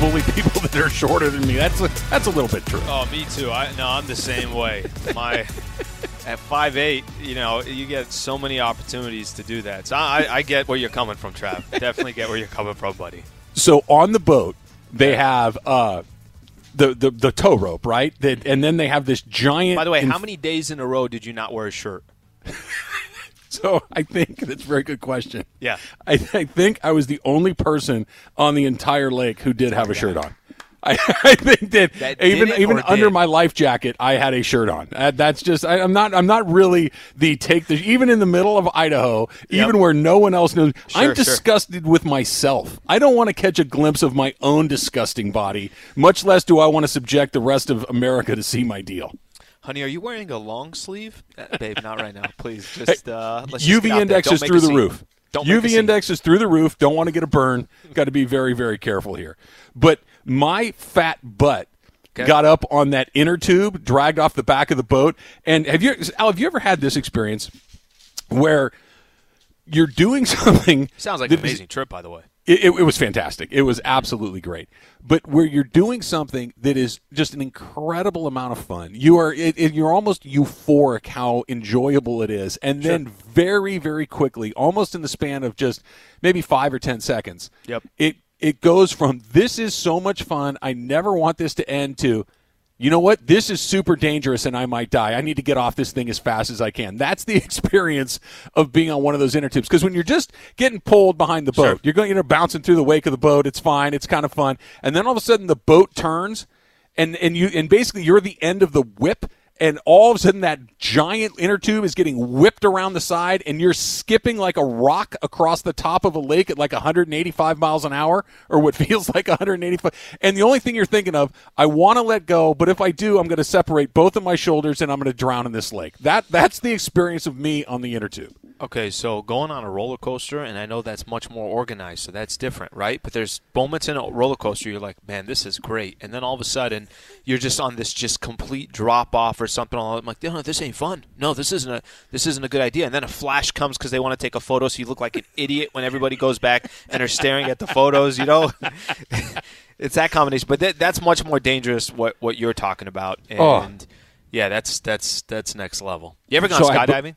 bully people that are shorter than me. That's a, that's a little bit true. Oh, me too. I no, I'm the same way. My at five eight, you know, you get so many opportunities to do that. So I, I get where you're coming from, Trav. Definitely get where you're coming from, buddy. So on the boat, they have uh, the, the the tow rope, right? That, and then they have this giant. By the way, inf- how many days in a row did you not wear a shirt? So I think that's a very good question. Yeah. I, I think I was the only person on the entire lake who did have a shirt on. I, I think that, That even even under did? my life jacket, I had a shirt on. Uh, that's just I, I'm not I'm not really the take the even in the middle of Idaho, even where no one else knows. I'm Sure, sure. disgusted with myself. I don't want to catch a glimpse of my own disgusting body. Much less do I want to subject the rest of America to see my deal. Honey, are you wearing a long sleeve? Uh, babe, not right now. Please, just uh, let's UV there. index is through the roof. Don't UV index is through the roof. Don't want to get a burn. Got to be very, very careful here. But my fat butt Okay. got up on that inner tube, dragged off the back of the boat. And have you, Al, have you ever had this experience where you're doing something? Sounds like an is- amazing trip, by the way. It, it, it was fantastic. It was absolutely great. But where you're doing something that is just an incredible amount of fun, you are it, you're almost euphoric how enjoyable it is, and then very very quickly, almost in the span of just maybe five or ten seconds, Yep. it it goes from this is so much fun, I never want this to end to you know what? This is super dangerous and I might die. I need to get off this thing as fast as I can. That's the experience of being on one of those inner tubes. Because when you're just getting pulled behind the boat, Sure. you're going, you know, bouncing through the wake of the boat. It's fine. It's kind of fun. And then all of a sudden the boat turns and, and you, and basically you're the end of the whip. And all of a sudden, that giant inner tube is getting whipped around the side, and you're skipping like a rock across the top of a lake at like 185 miles an hour, or what feels like 185. And the only thing you're thinking of, I want to let go, but if I do, I'm going to separate both of my shoulders, and I'm going to drown in this lake. That that's the experience of me on the inner tube. Okay, so going on a roller coaster, and I know that's much more organized, so that's different, right? But there's moments in a roller coaster you're like, man, this is great, and then all of a sudden you're just on this just complete drop off or something. I'm like, no, this ain't fun. No, this isn't a this isn't a good idea. And then a flash comes because they want to take a photo, so you look like an idiot when everybody goes back and are staring at the photos. You know, it's that combination. But that, that's much more dangerous. What what you're talking about, oh. and Oh. yeah, that's that's that's next level. You ever gone So skydiving?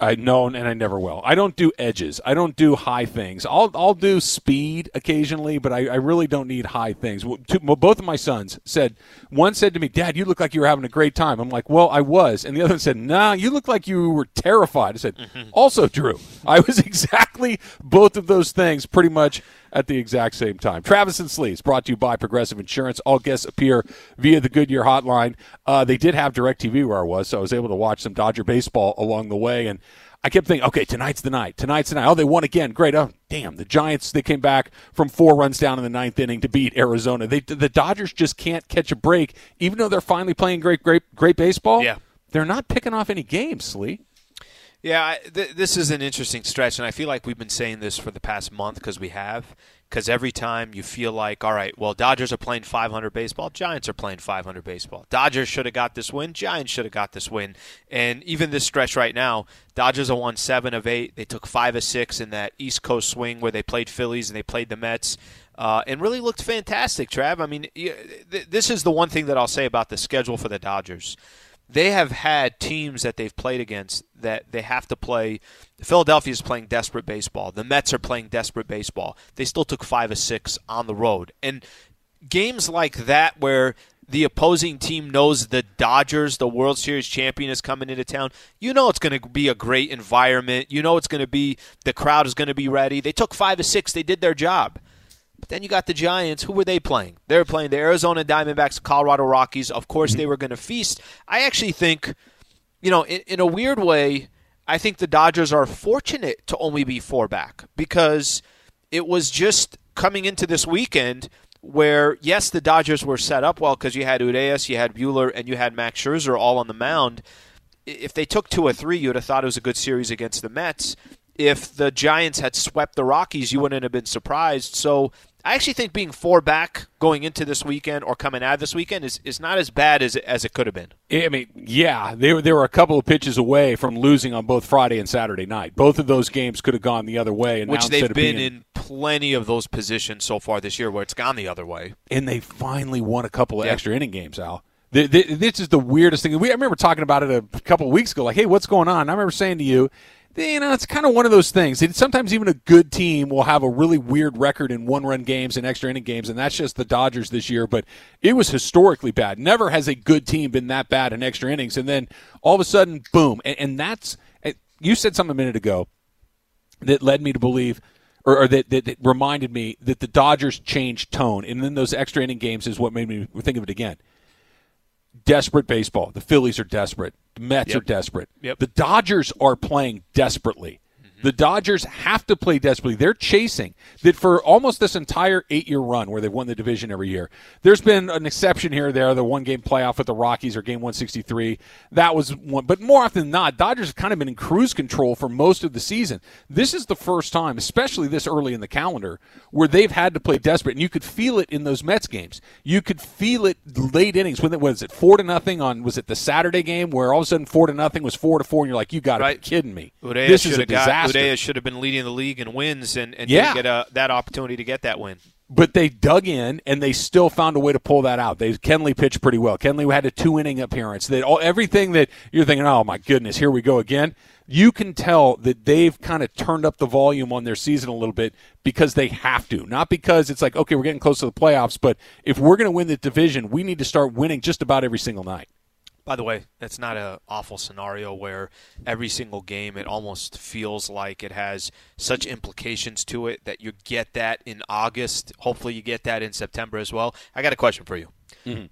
I know, and I never will. I don't do edges. I don't do high things. I'll I'll do speed occasionally, but I, I really don't need high things. Well, two, well, both of my sons said. One said to me, "Dad, you look like you were having a great time." I'm like, "Well, I was," and the other one said, "Nah, you look like you were terrified." I said, mm-hmm. "Also Drew, I was exactly both of those things, pretty much." At the exact same time. Travis and Sleeves brought to you by Progressive Insurance. All guests appear via the Goodyear hotline. Uh, they did have DirecTV where I was, so I was able to watch some Dodger baseball along the way. And I kept thinking, okay, tonight's the night. Tonight's the night. Oh, they won again. Great. Oh, damn. The Giants, they came back from four runs down in the ninth inning to beat Arizona. They, the Dodgers just can't catch a break, even though they're finally playing great, great, great baseball. Yeah. They're not picking off any games, Slee. Yeah, I, th- this is an interesting stretch, and I feel like we've been saying this for the past month because we have. Because every time you feel like, all right, well, Dodgers are playing 500 baseball, Giants are playing 500 baseball. Dodgers should have got this win, Giants should have got this win. And even this stretch right now, Dodgers have won seven of eight. They took five of six in that East Coast swing where they played Phillies and they played the Mets. Uh, and really looked fantastic, Trav. I mean, th- this is the one thing that I'll say about the schedule for the Dodgers they have had teams that they've played against that they have to play. Philadelphia is playing desperate baseball. The Mets are playing desperate baseball. They still took five or six on the road. And games like that where the opposing team knows the Dodgers, the World Series champion, is coming into town. You know it's going to be a great environment. You know it's going to be the crowd is going to be ready. They took five or six. They did their job. But then you got the Giants. Who were they playing? They were playing the Arizona Diamondbacks, Colorado Rockies. Of course, mm-hmm. they were going to feast. I actually think, you know, in, in a weird way, I think the Dodgers are fortunate to only be four back because it was just coming into this weekend where, yes, the Dodgers were set up well because you had Urias, you had Buehler, and you had Max Scherzer all on the mound. If they took two or three, you would have thought it was a good series against the Mets if the Giants had swept the Rockies, you wouldn't have been surprised. So I actually think being four back going into this weekend or coming out of this weekend is, is not as bad as it, as it could have been. I mean, yeah, they were, they were a couple of pitches away from losing on both Friday and Saturday night. Both of those games could have gone the other way, and Which they've been being, in plenty of those positions so far this year where it's gone the other way. And they finally won a couple of Yeah. extra inning games, Al. Th- th- This is the weirdest thing. We, I remember talking about it a couple of weeks ago, like, hey, what's going on? I remember saying to you, you know, it's kind of one of those things. It, sometimes even a good team will have a really weird record in one run games and extra inning games, and that's just the Dodgers this year. But it was historically bad. Never has a good team been that bad in extra innings. And then all of a sudden, boom. And, and that's, eh, you said something a minute ago that led me to believe or, or that, that, that reminded me that the Dodgers changed tone. And then those extra inning games is what made me think of it again. Desperate baseball. The Phillies are desperate. The Mets Yep. are desperate. Yep. The Dodgers are playing desperately. The Dodgers have to play desperately. They're chasing that for almost this entire eight-year run where they've won the division every year. There's been an exception here or there, the one-game playoff with the Rockies or Game 163. That was one, but more often than not, Dodgers have kind of been in cruise control for most of the season. This is the first time, especially this early in the calendar, where they've had to play desperate, and you could feel it in those Mets games. You could feel it late innings. When it was it four to nothing on? Was it the Saturday game where all of a sudden four to nothing was four to four, and you're like, you got to Right. be kidding me. Urias this is a disaster. Urias should have been leading the league in wins and, and Yeah. didn't get a, that opportunity to get that win. but they dug in and they still found a way to pull that out. They Kenley pitched pretty well. Kenley had a two inning appearance. That all everything that you're thinking, oh my goodness, here we go again. You can tell that they've kind of turned up the volume on their season a little bit because they have to, not because it's like okay, we're getting close to the playoffs, but if we're going to win the division, we need to start winning just about every single night. By the way, that's not a awful scenario where every single game it almost feels like it has such implications to it that you get that in August. Hopefully, you get that in September as well. I got a question for you.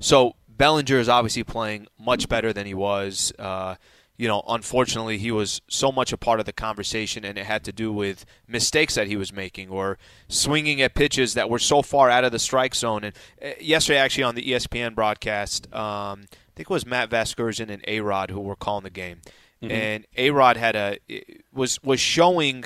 So Bellinger is obviously playing much better than he was. Uh, you know, unfortunately, he was so much a part of the conversation, and it had to do with mistakes that he was making or swinging at pitches that were so far out of the strike zone. And uh, yesterday, actually, on the ESPN broadcast, um, think it was Matt Vasgersian and A Rod who were calling the game, and A Rod had a was was showing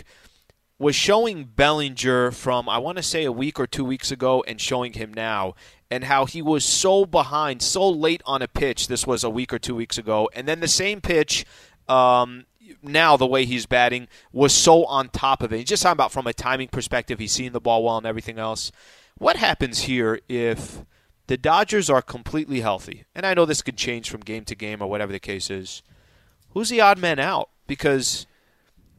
was showing Bellinger from I want to say a week or two weeks ago and showing him now and how he was so behind so late on a pitch this was a week or two weeks ago and then the same pitch um, now the way he's batting was so on top of it. He's just talking about from a timing perspective he's seeing the ball well and everything else. What happens here if the Dodgers are completely healthy and I know this could change from game to game or whatever the case is who's the odd man out because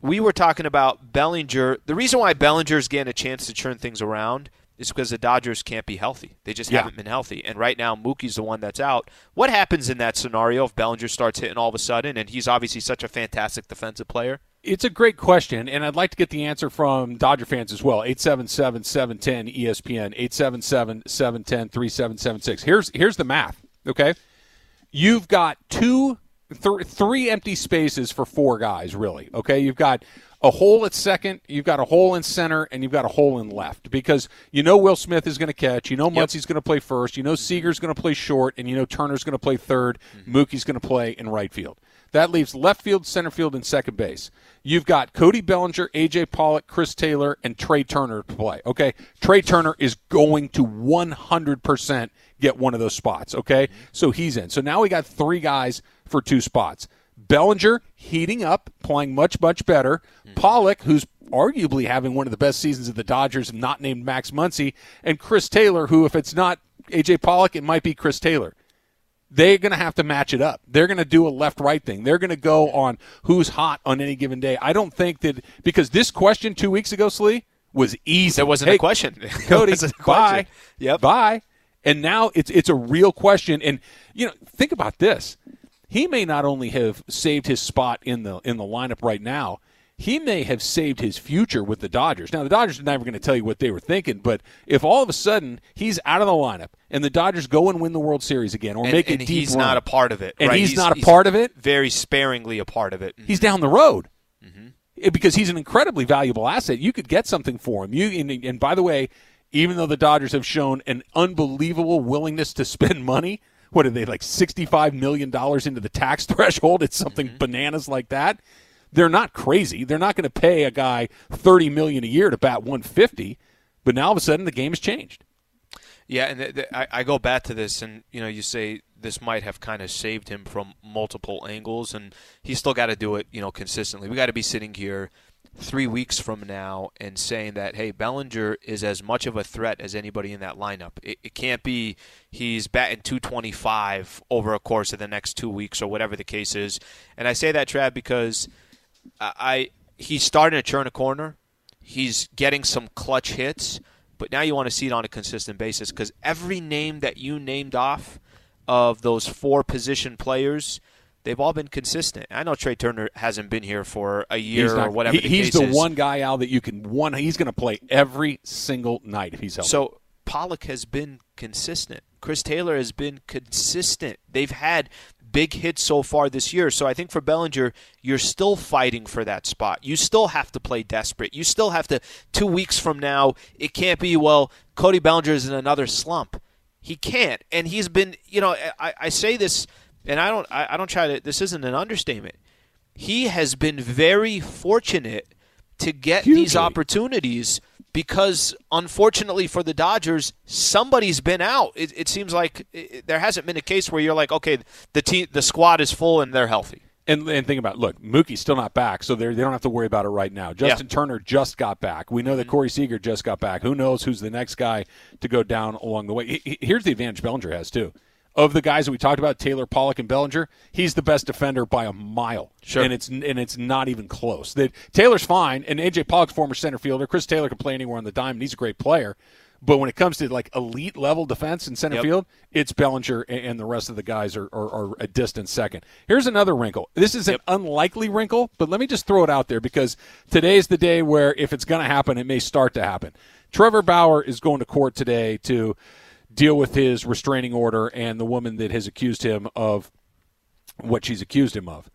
we were talking about Bellinger. The reason why Bellinger's getting a chance to turn things around is because the Dodgers can't be healthy. They just Yeah. haven't been healthy. And right now, Mookie's the one that's out. What happens in that scenario if Bellinger starts hitting all of a sudden? And he's obviously such a fantastic defensive player. It's a great question, and I'd like to get the answer from Dodger fans as well. 877 710 ESPN, 877 710 3776. Here's Here's the math, okay? You've got two, th- three empty spaces for four guys, really, okay? You've got a hole at second, you've got a hole in center, and you've got a hole in left because you know Will Smith is going to catch, you know Muncy's going to play first, you know mm-hmm. Seager's going to play short, and you know Turner's going to play 3rd mm-hmm. Mookie's going to play in right field. That leaves left field, center field, and second base. You've got Cody Bellinger, AJ Pollock, Chris Taylor, and Trea Turner to play. Okay, Trea Turner is going to 100% get one of those spots. Okay, so he's in. So now we got three guys for two spots. Bellinger heating up, playing much much better. Mm-hmm. Pollock, who's arguably having one of the best seasons of the Dodgers, not named Max Muncy, and Chris Taylor, who if it's not AJ Pollock, it might be Chris Taylor they're going to have to match it up. They're going to do a left right thing. They're going to go on who's hot on any given day. I don't think that because this question two weeks ago, Slee, was easy. There wasn't Hey, a question. Cody, There wasn't bye. Yep. Bye. And now it's it's a real question. And you know, think about this. He may not only have saved his spot in the in the lineup right now, he may have saved his future with the Dodgers. Now the Dodgers are never going to tell you what they were thinking, but if all of a sudden he's out of the lineup and the Dodgers go and win the World Series again or And, make a and deep he's run, not a part of it. and right? he's, not a part of it, Very sparingly a part of it. he's down the road Mm-hmm. Because he's an incredibly valuable asset. You could get something for him. You and, and by the way, even though the Dodgers have shown an unbelievable willingness to spend money, what are they like sixty-five million dollars into the tax threshold? It's something Mm-hmm. bananas like that. They're not crazy. They're not going to pay a guy thirty million a year to bat one fifty. But now all of a sudden the game has changed. Yeah, and th- th- I, I go back to this, and you know, you say this might have kind of saved him from multiple angles, and he's still got to do it, you know, consistently. We got to be sitting here three weeks from now and saying that hey Bellinger is as much of a threat as anybody in that lineup. It, it can't be he's batting 225 over a course of the next two weeks or whatever the case is. And I say that Trav because I he's starting to turn a corner. He's getting some clutch hits, but now you want to see it on a consistent basis because every name that you named off of those four position players they've all been consistent. I know Trea Turner hasn't been here for a year not, or whatever. He, he's the is. one guy out that you can one. He's going to play every single night if he's healthy. So Pollock has been consistent. Chris Taylor has been consistent. They've had big hits so far this year. So I think for Bellinger, you're still fighting for that spot. You still have to play desperate. You still have to. Two weeks from now, it can't be well. Cody Bellinger is in another slump. He can't, and he's been. You know, I, I say this and I don't I, I don't try to this isn't an understatement. He has been very fortunate to get Hugely. these opportunities because unfortunately for the Dodgers, somebody's been out. It, it seems like it, there hasn't been a case where you're like, okay, the team, the squad is full and they're healthy. And, and think about it. look, Mookie's still not back, so they don't have to worry about it right now. Justin yeah. Turner just got back. We know that mm-hmm. Corey Seager just got back. Who knows who's the next guy to go down along the way? Here's the advantage Bellinger has too of the guys that we talked about, Taylor, Pollock, and Bellinger, he's the best defender by a mile. Sure. And it's and it's not even close. That Taylor's fine, and AJ Pollock's former center fielder. Chris Taylor can play anywhere on the dime, and he's a great player. But when it comes to like elite level defense in center yep. field, it's Bellinger and the rest of the guys are, are, are, a distant second. Here's another wrinkle. This is yep. an unlikely wrinkle, but let me just throw it out there because today's the day where if it's going to happen, it may start to happen. Trevor Bauer is going to court today to deal with his restraining order and the woman that has accused him of what she's accused him of.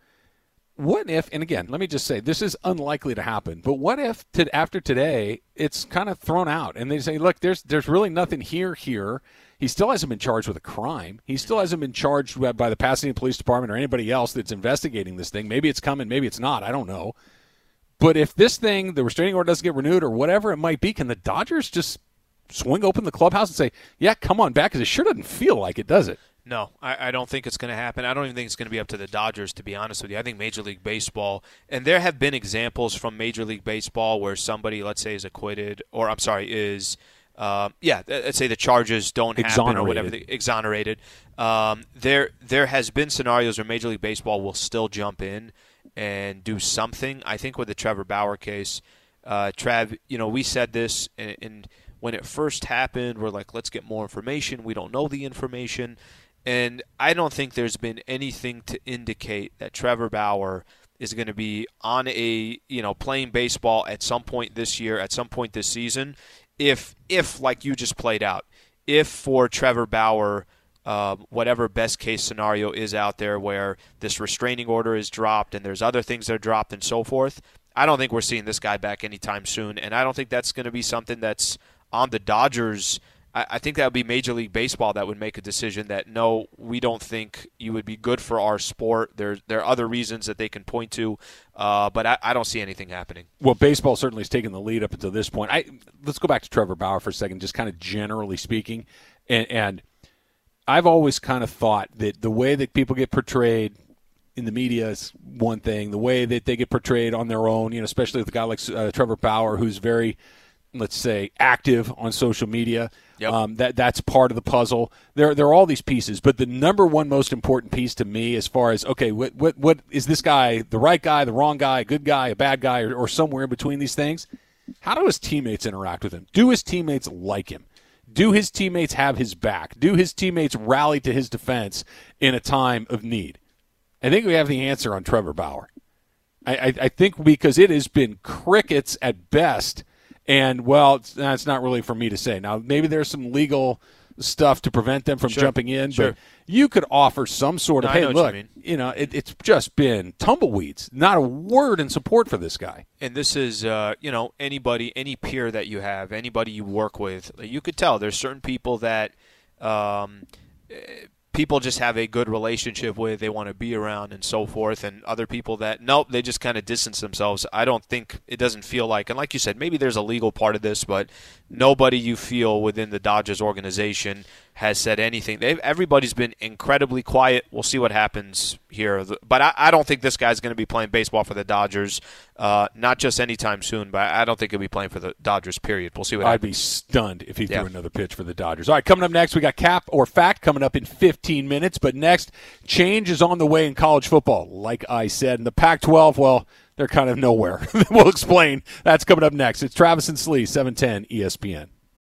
What if, and again, let me just say, this is unlikely to happen, but what if to, after today it's kind of thrown out and they say, look, there's, there's really nothing here here. He still hasn't been charged with a crime. He still hasn't been charged by the Pasadena Police Department or anybody else that's investigating this thing. Maybe it's coming, maybe it's not. I don't know. But if this thing, the restraining order doesn't get renewed or whatever it might be, can the Dodgers just swing open the clubhouse and say, "Yeah, come on back," because it sure doesn't feel like it, does it? No, I, I don't think it's going to happen. I don't even think it's going to be up to the Dodgers, to be honest with you. I think Major League Baseball, and there have been examples from Major League Baseball where somebody, let's say, is acquitted, or I'm sorry, is um, yeah, let's say the charges don't happen or whatever, exonerated. Um, there, there has been scenarios where Major League Baseball will still jump in and do something. I think with the Trevor Bauer case, uh, Trav, you know, we said this, and, and when it first happened, we're like, let's get more information. We don't know the information. And I don't think there's been anything to indicate that Trevor Bauer is going to be on a, you know, playing baseball at some point this year, at some point this season. If, if like you just played out, if for Trevor Bauer, uh, whatever best case scenario is out there where this restraining order is dropped and there's other things that are dropped and so forth, I don't think we're seeing this guy back anytime soon. And I don't think that's going to be something that's on the Dodgers, I, I think that would be Major League Baseball that would make a decision that no, we don't think you would be good for our sport. There, there are other reasons that they can point to, uh, but I, I, don't see anything happening. Well, baseball certainly has taken the lead up until this point. I, let's go back to Trevor Bauer for a second, just kind of generally speaking, and, and I've always kind of thought that the way that people get portrayed in the media is one thing. The way that they get portrayed on their own, you know, especially with a guy like uh, Trevor Bauer, who's very let's say active on social media. Yep. Um, that that's part of the puzzle. There there are all these pieces, but the number one most important piece to me, as far as okay, what what what is this guy the right guy, the wrong guy, a good guy, a bad guy, or, or somewhere in between these things? How do his teammates interact with him? Do his teammates like him? Do his teammates have his back? Do his teammates rally to his defense in a time of need? I think we have the answer on Trevor Bauer. I, I, I think because it has been crickets at best and well, that's not really for me to say. Now, maybe there's some legal stuff to prevent them from sure. jumping in, sure. but you could offer some sort of no, hey, look, you, you, know, it, it's just been tumbleweeds. Not a word in support for this guy. And this is, uh, you know, anybody, any peer that you have, anybody you work with, you could tell there's certain people that. Um, people just have a good relationship with, they want to be around, and so forth. And other people that nope, they just kind of distance themselves. I don't think it doesn't feel like, and like you said, maybe there's a legal part of this, but nobody you feel within the Dodgers organization has said anything. They've, everybody's been incredibly quiet. We'll see what happens here. But I, I don't think this guy's going to be playing baseball for the Dodgers, uh, not just anytime soon, but I don't think he'll be playing for the Dodgers, period. We'll see what I'd happens. be stunned if he Yeah. threw another pitch for the Dodgers. All right, coming up next, we got cap or fact coming up in 15 minutes. But next, change is on the way in college football. Like I said, in the Pac-12, well, they're kind of nowhere. we'll explain. That's coming up next. It's Travis and Slee, E 710 ESPN.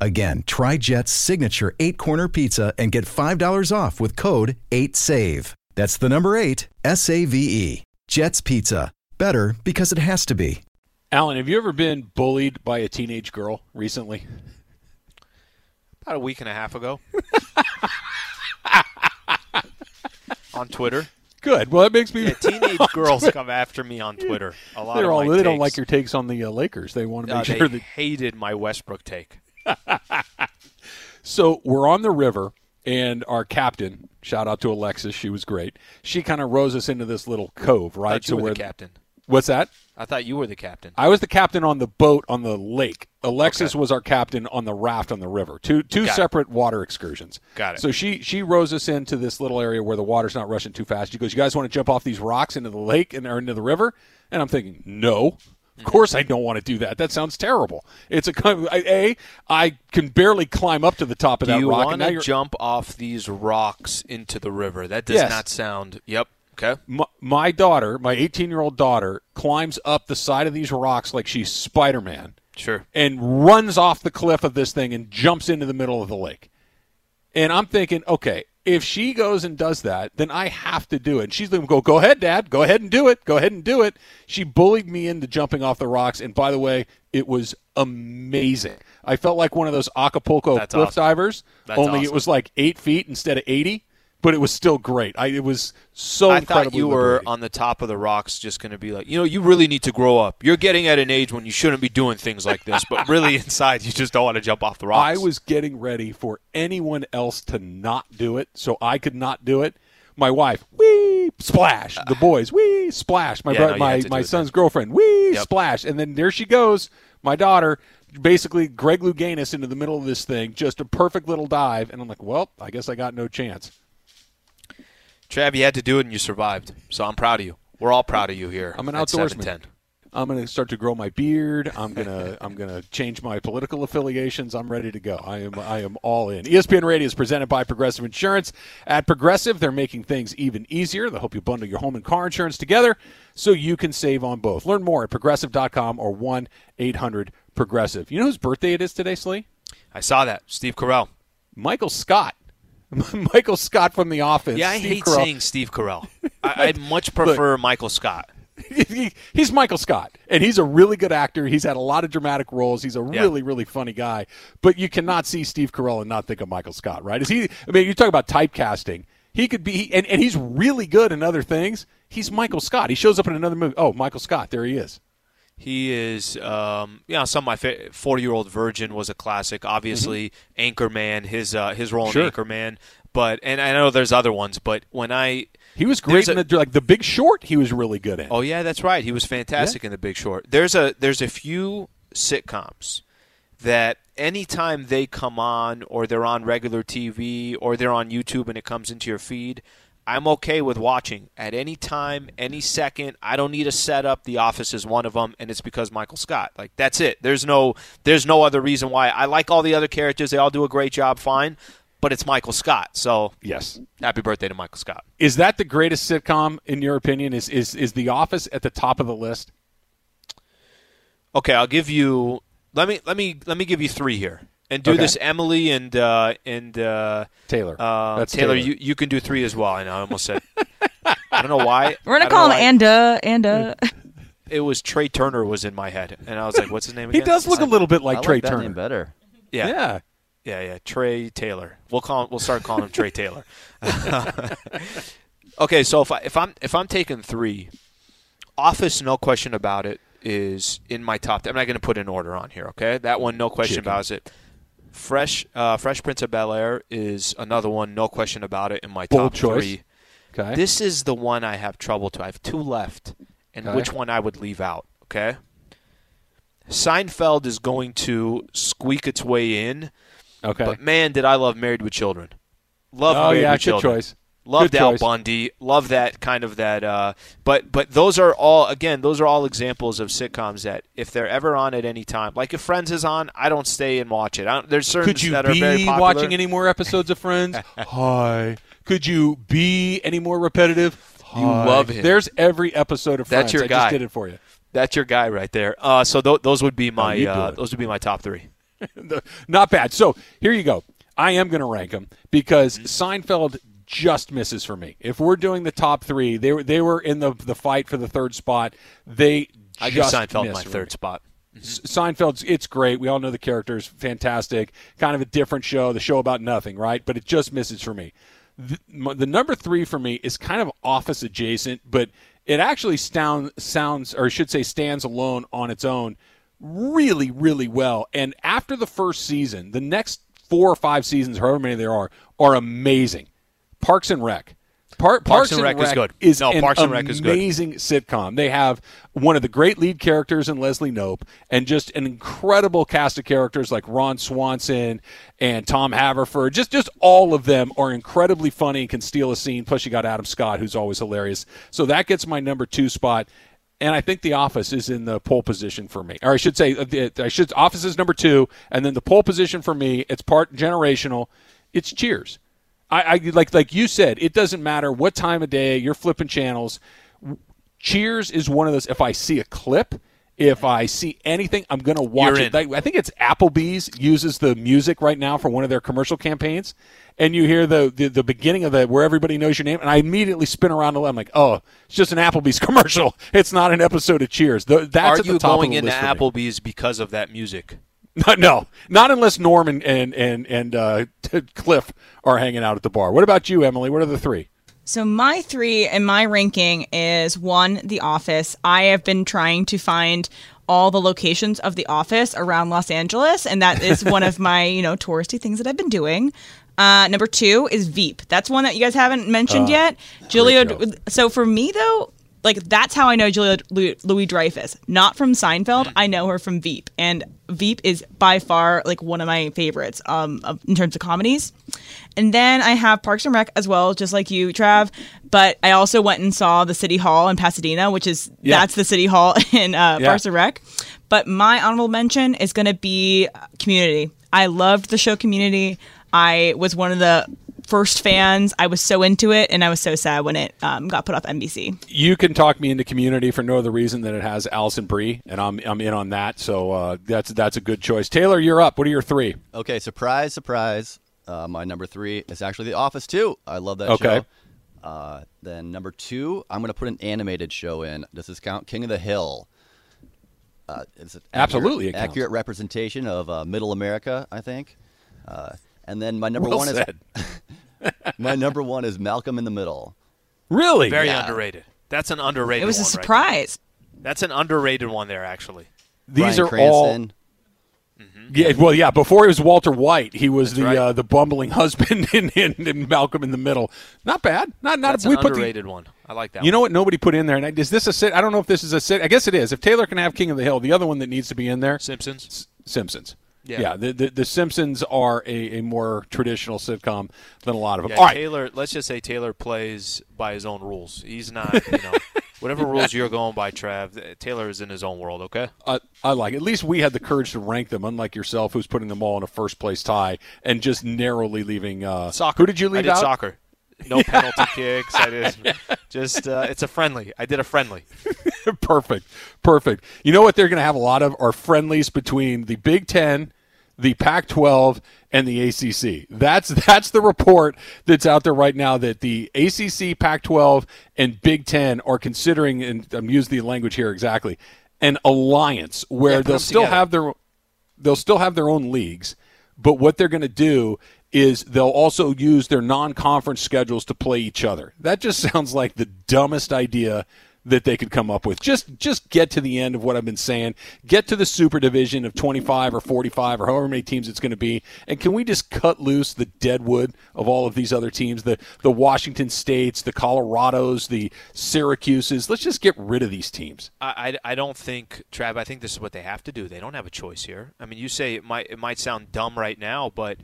Again, try Jet's signature eight corner pizza and get $5 off with code 8SAVE. That's the number eight, S A V E. Jet's Pizza. Better because it has to be. Alan, have you ever been bullied by a teenage girl recently? About a week and a half ago. on Twitter. Good. Well, that makes me. Yeah, teenage girls come after me on Twitter. A lot They're of all, my they don't like your takes on the uh, Lakers. They want to Uh, make they sure that hated my Westbrook take. So we're on the river, and our captain, shout out to Alexis, she was great. She kind of rows us into this little cove, right? you were the captain. What's that? I thought you were the captain. I was the captain on the boat on the lake. Alexis Okay. was our captain on the raft on the river. Two two Got it. separate water excursions. Got it. So she she rows us into this little area where the water's not rushing too fast. She goes, "You guys want to jump off these rocks into the lake and or into the river?" And I'm thinking, "No." Of course, I don't want to do that. That sounds terrible. It's a kind of- I- a. I can barely climb up to the top of Do that you rock, and want to jump off these rocks into the river? That does Yes. not sound. Yep. Okay. my, my daughter, my 18 year old daughter, climbs up the side of these rocks like she's Spider Man Sure. and runs off the cliff of this thing and jumps into the middle of the lake. And I'm thinking, okay, if she goes and does that, then I have to do it. And she's going to go, go ahead, Dad. Go ahead and do it. Go ahead and do it. She bullied me into jumping off the rocks. And by the way, it was amazing. I felt like one of those Acapulco That's cliff awesome. divers, That's only it was like eight feet instead of 80. But it was still great. I, it was so I thought you were liberating. on the top of the rocks, just going to be like, you know, you really need to grow up. You're getting at an age when you shouldn't be doing things like this, but really inside, you just don't want to jump off the rocks. I was getting ready for anyone else to not do it, so I could not do it. My wife, wee splash. The boys, wee splash. My Yeah, no, my had to do my son's girlfriend, wee Yep. splash, and then there she goes. My daughter, basically Greg Louganis into the middle of this thing, just a perfect little dive, and I'm like, well, I guess I got no chance. Trav, you had to do it and you survived. So I'm proud of you. We're all proud of you here. I'm an outdoorsman. I'm going to start to grow my beard. I'm going to I'm going to change my political affiliations. I'm ready to go. I am I am all in. ESPN Radio is presented by Progressive Insurance. At Progressive, they're making things even easier. They help you bundle your home and car insurance together so you can save on both. Learn more at progressive.com or 1-800-progressive. You know whose birthday it is today, Slee? I saw that. Steve Carell. Michael Scott. Michael Scott from The Office. Yeah, I Steve hate Carell. saying Steve Carell. I, I much prefer Michael Scott. He- he's Michael Scott, and he's a really good actor. He's had a lot of dramatic roles. He's a Yeah. really, really funny guy. But you cannot see Steve Carell and not think of Michael Scott, right? Is he? I mean, you talk about typecasting. He could be, and, and he's really good in other things. He's Michael Scott. He shows up in another movie. Oh, Michael Scott, there he is. He is, um, you know, some of my fa- forty-year-old virgin was a classic. Obviously, Anchorman, his uh, his role Mm-hmm. Sure. in Anchorman. But and I know there's other ones, but when I He was great There's in a- the like the Big Short. He was really good in. Oh yeah, that's right. He was fantastic in The Big Short. There's a there's a few sitcoms that anytime they come on or they're on regular TV or they're on YouTube and it comes into your feed, I'm okay with watching at any time, any second. I don't need a setup. The Office is one of them, and it's because Michael Scott. Like that's it. There's no there's no other reason why. I like all the other characters. They all do a great job. Fine. But it's Michael Scott, so Yes. happy birthday to Michael Scott. Is that the greatest sitcom in your opinion? Is is is The Office at the top of the list? Okay, I'll give you. Let me let me let me give you three here, and do Okay. this Emily and uh, and uh, Taylor. uh, That's Taylor. Taylor. You you can do three as well. I know. I almost said. I don't know why. We're gonna call know him why Anda. Anda. It was Trea Turner was in my head, and I was like, "What's his name he does look a little bit like I Trey like that Turner. name better. Yeah, yeah, yeah. yeah, Trey Taylor. We'll call. We'll start calling him Trey Taylor. Okay, so if I if I'm if I'm taking three, Office, no question about it, is in my top. I'm not going to put an order on here. Okay, that one, no question Chicken. about it. Fresh, uh, Fresh Prince of Bel Air is another one, no question about it, in my Bold top choice. three. Okay. This is the one I have trouble to. I have two left, and Okay. which one I would leave out. Okay. Seinfeld is going to squeak its way in, okay. but man, did I love Married with Children. Love oh Married yeah, with good Children. choice. Loved Al. Bundy. Love that kind of that. Uh, but but those are all again. Those are all examples of sitcoms that if they're ever on at any time, like if Friends is on, I don't stay and watch it. I don't, there's certain Could you that are very be popular. watching any more episodes of Friends? Hi. Could you be any more repetitive? You love him. There's every episode of Friends. That's your I guy. just did it for you. That's your guy right there. Uh, so th- those would be my do uh, those would be my top three. Not bad. So here you go. I am going to rank them because Mm-hmm. Seinfeld just misses for me. If we're doing the top three, they were they were in the the fight for the third spot. They I just Seinfeld my third me. spot. Seinfeld's it's great. We all know the characters, fantastic. Kind of a different show, the show about nothing, right? But it just misses for me. The, the number three for me is kind of Office adjacent, but it actually sound, sounds, or I should say, stands alone on its own, really, really well. And after the first season, the next four or five seasons, however many there are, are amazing. Parks and Rec. Par- Parks, and Rec is good. Is No, an Parks and Rec is good. amazing sitcom. They have one of the great lead characters in Leslie Knope, and just an incredible cast of characters like Ron Swanson and Tom Haverford. Just just all of them are incredibly funny and can steal a scene. Plus, you got Adam Scott, who's always hilarious. So that gets my number two spot. And I think The Office is in the pole position for me, or I should say, uh, the- I should Office is number two, and then the pole position for me. It's part generational. It's Cheers. I, I like like you said, it doesn't matter what time of day you're flipping channels. Cheers is one of those. If I see a clip, if I see anything, I'm going to watch it. Like, I think it's Applebee's uses the music right now for one of their commercial campaigns, and you hear the the, the beginning of the where everybody knows your name, and I immediately spin around and I'm like, oh, it's just an Applebee's commercial. It's not an episode of Cheers. The, that's Are at the you top going of the into list for me. Applebee's because of that music? no, not unless Norm and and and, and uh, Cliff are hanging out at the bar. What about you, Emily? What are the three? So my three and my ranking is one, The Office. I have been trying to find all the locations of The Office around Los Angeles, and that is one of my you know touristy things that I've been doing. Uh, number two is Veep. That's one that you guys haven't mentioned yet. Julia. So for me though, like that's how I know Julia Louis Dreyfus, not from Seinfeld. I know her from Veep, and Veep is by far like one of my favorites um, of, in terms of comedies. And then I have Parks and Rec as well, just like you, Trav. But I also went and saw the City Hall in Pasadena, which is Yeah. that's the City Hall in uh, Yeah. Parks and Rec. But my honorable mention is going to be Community. I loved the show Community. I was one of the first fans. I was so into it, and I was so sad when it um, got put off NBC. You can talk me into Community for no other reason than it has Alison Brie, and I'm I'm in on that. So uh, that's that's a good choice. Taylor, you're up. What are your three? Okay, surprise, surprise. Uh, my number three is actually The Office too. I love that Okay. show. Uh, then number two, I'm going to put an animated show in. Does this count? King of the Hill. Uh, it's an Absolutely accurate, accurate representation of uh, Middle America, I think. Uh, and then my number Well one said. is my number one is Malcolm in the Middle. Really? Very Yeah. underrated. That's an underrated. It was a one right there. surprise. That's an underrated one there, actually. These Bryan are Cranston. Yeah, well, yeah. Before he was Walter White, he was the right. uh, the bumbling husband in, in, in Malcolm in the Middle. Not bad. Not not. That's we an put the, underrated one. I like that. You know what? Nobody put in there. And I- is this a sit? I don't know if this is a sit. I guess it is. If Taylor can have King of the Hill, the other one that needs to be in there, Simpsons. S- Simpsons. Yeah. the, the the Simpsons are a, a more traditional sitcom than a lot of them. Yeah, All right, Taylor. Let's just say Taylor plays by his own rules. He's not, you know, whatever rules you're going by, Trav. Taylor is in his own world. Okay. I, I like. it. At least we had the courage to rank them, unlike yourself, who's putting them all in a first place tie and just narrowly leaving. Uh, Soccer. Who did you leave I did out? soccer. No penalty kicks. I did just. Uh, it's a friendly. I did a friendly. perfect, perfect. You know what they're going to have a lot of are friendlies between the Big Ten, the Pac-12, and the ACC. That's that's the report that's out there right now that the ACC, Pac-12, and Big Ten are considering, and I'm using the language here exactly, an alliance where Yeah, they'll still together. have their they'll still have their own leagues. but what they're going to do is they'll also use their non-conference schedules to play each other. That just sounds like the dumbest idea that they could come up with. Just just get to the end of what I've been saying. Get to the super division of 25 or 45 or however many teams it's going to be. And can we just cut loose the deadwood of all of these other teams, the the Washington States, the Colorados, the Syracuses. Let's just get rid of these teams. I, I, I don't think Trav. I think this is what they have to do. They don't have a choice here. I mean, you say it might it might sound dumb right now, but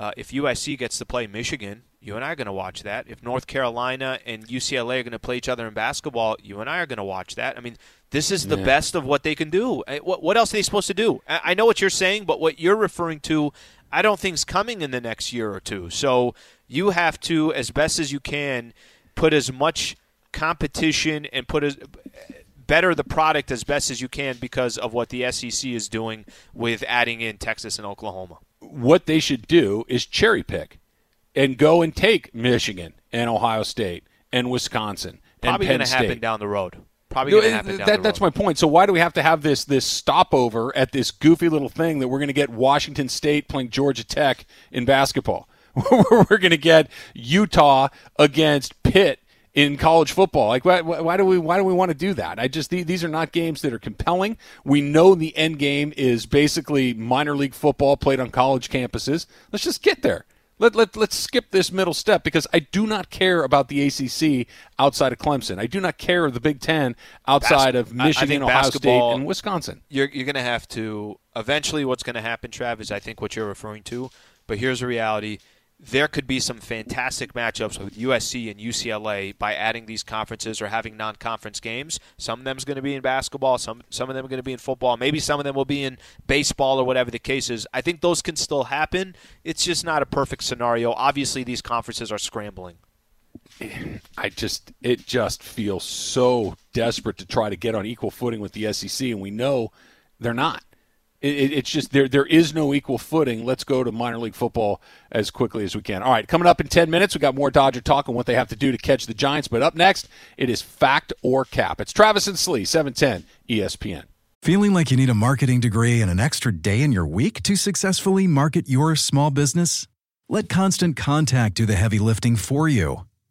uh, if USC gets to play Michigan, you and I are going to watch that. If North Carolina and UCLA are going to play each other in basketball, you and I are going to watch that. I mean, this is the Yeah. best of what they can do. Uh, What, what else are they supposed to do? I, I know what you're saying, but what you're referring to, I don't think's coming in the next year or two. So you have to, as best as you can, put as much competition and put as better the product as best as you can because of what the SEC is doing with adding in Texas and Oklahoma. What they should do is cherry pick and go and take Michigan and Ohio State and Wisconsin Probably and Penn going to State. happen down the road. Probably going to happen down that- the that's road. my point. So why do we have to have this this stopover at this goofy little thing that we're going to get Washington State playing Georgia Tech in basketball? we're going to get Utah against Pitt in college football. Like why, why do we why do we want to do that? I just the- these are not games that are compelling. We know the end game is basically minor league football played on college campuses. Let's just get there. Let, let, let's skip this middle step because I do not care about the ACC outside of Clemson. I do not care of the Big Ten outside Bas- of Michigan, Ohio State, and Wisconsin. you're, you're going to have to eventually what's going to happen trav is i think what you're referring to but here's the reality there could be some fantastic matchups with usc and ucla by adding these conferences or having non-conference games. Some of them is going to be in basketball some, some of them are going to be in football. Maybe some of them will be in baseball or whatever the case is. I think those can still happen. It's just not a perfect scenario. Obviously these conferences are scrambling. I just it just feels so desperate to try to get on equal footing with the SEC, and we know they're not. It, it, it's just there there is no equal footing. Let's go to minor league football as quickly as we can. All right, coming up in ten minutes, we got more Dodger talk on what they have to do to catch the Giants. But up next, it is fact or cap. It's Travis and Slee, seven ten ESPN. Feeling like you need a marketing degree and an extra day in your week to successfully market your small business? Let Constant Contact do the heavy lifting for you.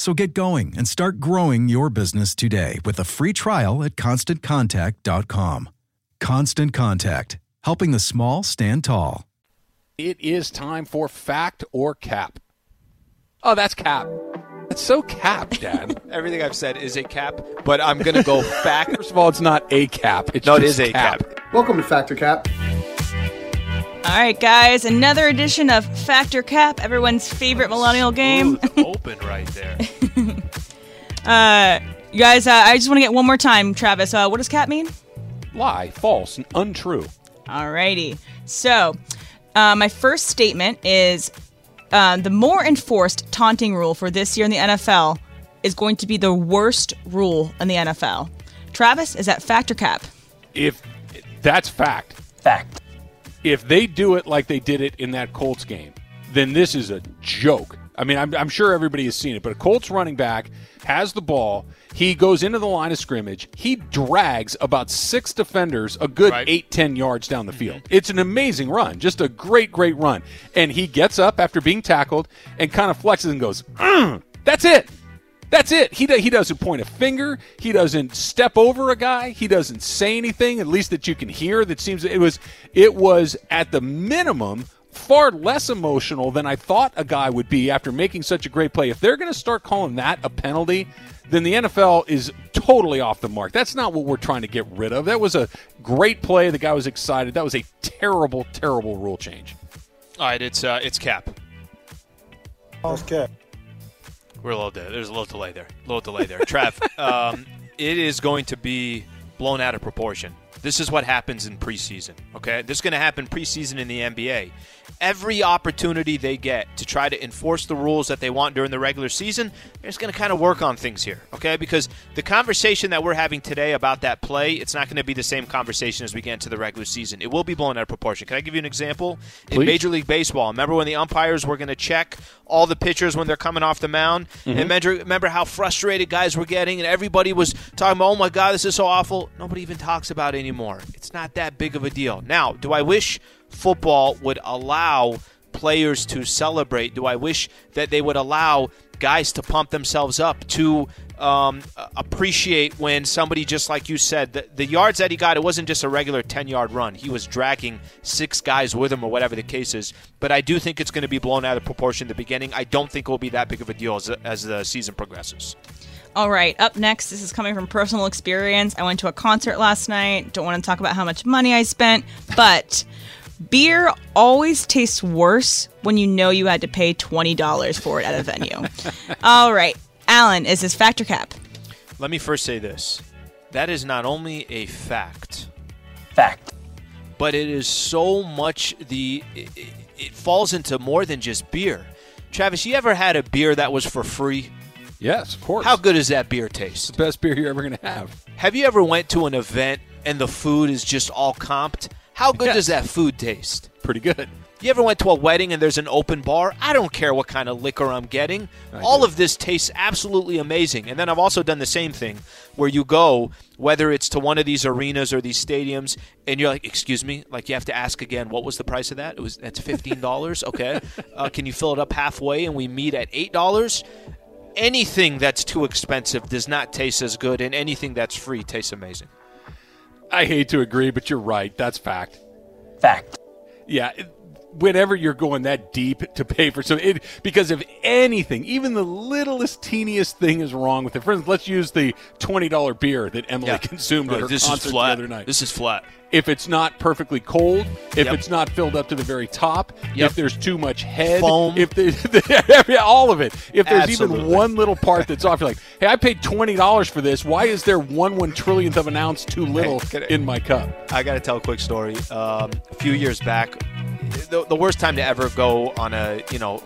So get going and start growing your business today with a free trial at constantcontact.com. Constant Contact, helping the small stand tall. It is time for fact or cap. Oh, that's cap. That's so cap, Dad. everything i've said is a cap but i'm going to go fact First of all, it's not a cap. It's no it just is a cap. Welcome to Fact or Cap. All right, guys, another edition of Fact or Cap, everyone's favorite millennial game. Open right there Uh, you guys, uh, I just want to get one more time, Travis. Uh, what does cap mean? Lie, false, and untrue. Alrighty. So, uh, my first statement is uh, the more enforced taunting rule for this year in the NFL is going to be the worst rule in the NFL. Travis, is that fact or cap? If that's fact, Fact. If they do it like they did it in that Colts game, then this is a joke. I mean, I'm, I'm sure everybody has seen it, but a Colts running back has the ball. He goes into the line of scrimmage. He drags about six defenders a good Right. eight, ten yards down the field. It's an amazing run, just a great, great run. And he gets up after being tackled and kind of flexes and goes, "Mm, "That's it." That's it. He, do, he doesn't point a finger. He doesn't step over a guy. He doesn't say anything, at least that you can hear. That seems it was it was at the minimum far less emotional than I thought a guy would be after making such a great play. If they're going to start calling that a penalty, then the NFL is totally off the mark. That's not what we're trying to get rid of. That was a great play. The guy was excited. That was a terrible, terrible rule change. all right it's uh, it's cap That's cap. We're a little de- there's a little delay there. A little delay there. Trav, um, it is going to be blown out of proportion. This is what happens in preseason. Okay, this is going to happen preseason in the NBA. Every opportunity they get to try to enforce the rules that they want during the regular season, they're just going to kind of work on things here, okay? Because the conversation that we're having today about that play, it's not going to be the same conversation as we get into the regular season. It will be blown out of proportion. Can I give you an example? In Major League Baseball, remember when the umpires were going to check all the pitchers when they're coming off the mound? And mm-hmm. remember, remember how frustrated guys were getting, and everybody was talking about, oh my God, this is so awful. Nobody even talks about it anymore. It's not that big of a deal. Now, do I wish football would allow players to celebrate? Do I wish that they would allow guys to pump themselves up to um, appreciate when somebody just like you said the, the yards that he got it wasn't just a regular 10 yard run he was dragging six guys with him or whatever the case is but i do think it's going to be blown out of proportion in the beginning i don't think it will be that big of a deal as, as the season progresses All right, up next, this is coming from personal experience. I went to a concert last night. Don't want to talk about how much money I spent, but beer always tastes worse when you know you had to pay $20 for it at a venue. All right, Alan, is this Fact or Cap? let me first say this that is not only a fact Fact. but it is so much the it, it- it falls into more than just beer travis you ever had a beer that was for free Yes, of course. how good does that beer taste the best beer you're ever going to have? have you ever went to an event and the food is just all comped how good Yes. does that food taste Pretty good. you ever went to a wedding and there's an open bar? I don't care what kind of liquor I'm getting. All do. of this tastes absolutely amazing. And then I've also done the same thing where you go, whether it's to one of these arenas or these stadiums, and you're like, "Excuse me," like you have to ask again, "What was the price of that?" It was that's fifteen dollars. okay, uh, can you fill it up halfway and we meet at eight dollars? Anything that's too expensive does not taste as good, and anything that's free tastes amazing. I hate to agree, but you're right. That's fact. Fact. Yeah. Whenever you're going that deep to pay for so it because if anything, even the littlest teeniest thing is wrong with it. For instance, let's use the twenty dollar beer that Emily consumed at her this concert is flat. the other night. This is flat. if it's not perfectly cold, if Yep. it's not filled up to the very top, Yep. if there's too much head, Foam. if the, all of it, if there's even one little part that's off, you're like, hey, I paid twenty dollars for this. Why is there one one trillionth of an ounce too little can I- in my cup? I got to tell a quick story. Um, a few years back, the, the worst time to ever go on a, you know,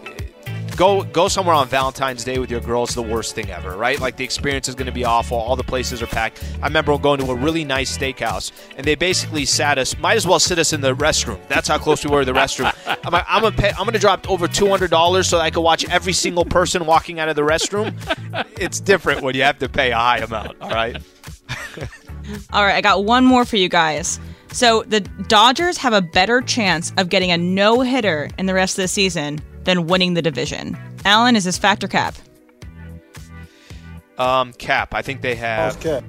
go go somewhere on Valentine's Day with your girls the worst thing ever, right? Like the experience is going to be awful. All the places are packed. I remember going to a really nice steakhouse, and they basically sat us. Might as well sit us in the restroom. That's how close we were to the restroom. I'm like, I'm gonna pay, I'm gonna drop over two hundred dollars so I can watch every single person walking out of the restroom. It's different when you have to pay a high amount. All right. All right, I got one more for you guys. So the Dodgers have a better chance of getting a no hitter in the rest of the season than winning the division. Alan, is this Fact or Cap? Um, Cap, I think they have. Okay.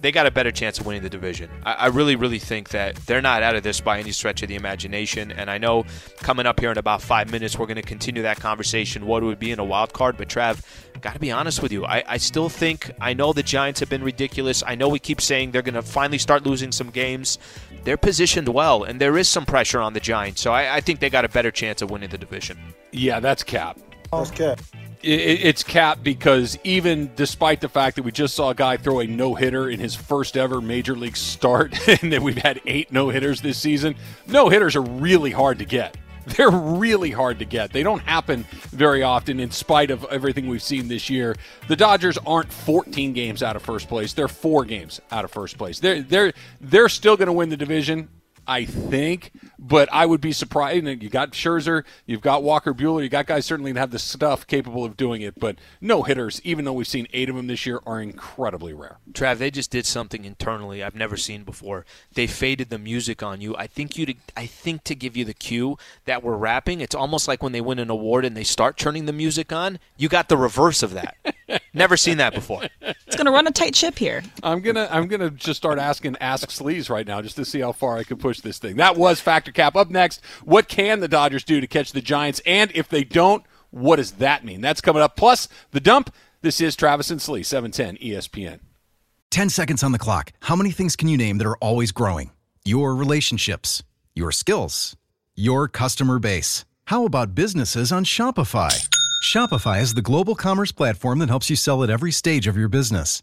they got a better chance of winning the division. I, I really, really think that they're not out of this by any stretch of the imagination. And I know coming up here in about five minutes, we're going to continue that conversation. What it would be in a wild card, but Trav, got to be honest with you. I, I still think I know the Giants have been ridiculous. I know we keep saying they're going to finally start losing some games. They're positioned well, and there is some pressure on the Giants. So I, I think they got a better chance of winning the division. Yeah, that's cap. Okay. It, it- it's cap because even despite the fact that we just saw a guy throw a no hitter in his first ever major league start, and that we've had eight no hitters this season, no hitters are really hard to get. They're really hard to get. They don't happen very often, in spite of everything we've seen this year. The Dodgers aren't 14 games out of first place; they're four games out of first place. They're they're they're still going to win the division. I think, but I would be surprised. And you got Scherzer, you've got Walker Buehler, you got guys certainly that have the stuff capable of doing it. But no hitters, even though we've seen eight of them this year, are incredibly rare. Trav, they just did something internally I've never seen before. They faded the music on you. I think you to, I think to give you the cue that we're rapping. It's almost like when they win an award and they start turning the music on. You got the reverse of that. never seen that before. It's going to run a tight ship here. I'm gonna I'm gonna just start asking Ask Sleaze right now just to see how far I can push this thing. That was Fact or Cap. Up next, what can the Dodgers do to catch the Giants? And if they don't, what does that mean? That's coming up. Plus the dump. This is Travis and Slee, E 710 ESPN. 10 seconds on the clock. How many things can you name that are always growing? Your relationships, your skills, your customer base. How about businesses on Shopify? Shopify is the global commerce platform that helps you sell at every stage of your business.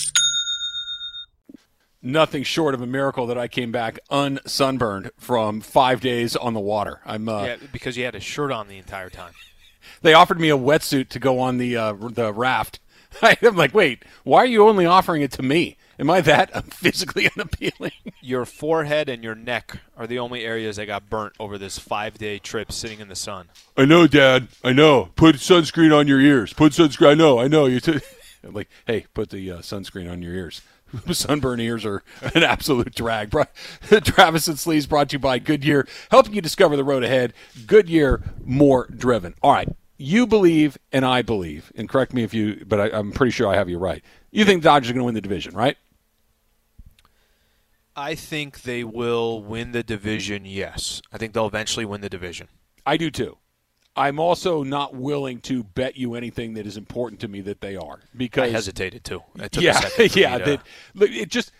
Nothing short of a miracle that I came back unsunburned from five days on the water. I'm uh, Yeah, because you had a shirt on the entire time. they offered me a wetsuit to go on the uh, the raft. I'm like, wait, why are you only offering it to me? Am I that physically unappealing? Your forehead and your neck are the only areas that got burnt over this five day trip sitting in the sun. I know, Dad. I know. Put sunscreen on your ears. Put sunscreen. I know. I know. You. T- I'm like, hey, put the uh, sunscreen on your ears. Sunburn ears are an absolute drag. Travis and Sleeves brought to you by Goodyear, helping you discover the road ahead. Goodyear, more driven. All right. You believe, and I believe, and correct me if you, but I, I'm pretty sure I have you right. You think the Dodgers are going to win the division, right? I think they will win the division, yes. I think they'll eventually win the division. I do too. I'm also not willing to bet you anything that is important to me that they are because I hesitated too. Yeah, yeah. to- That, look, it just,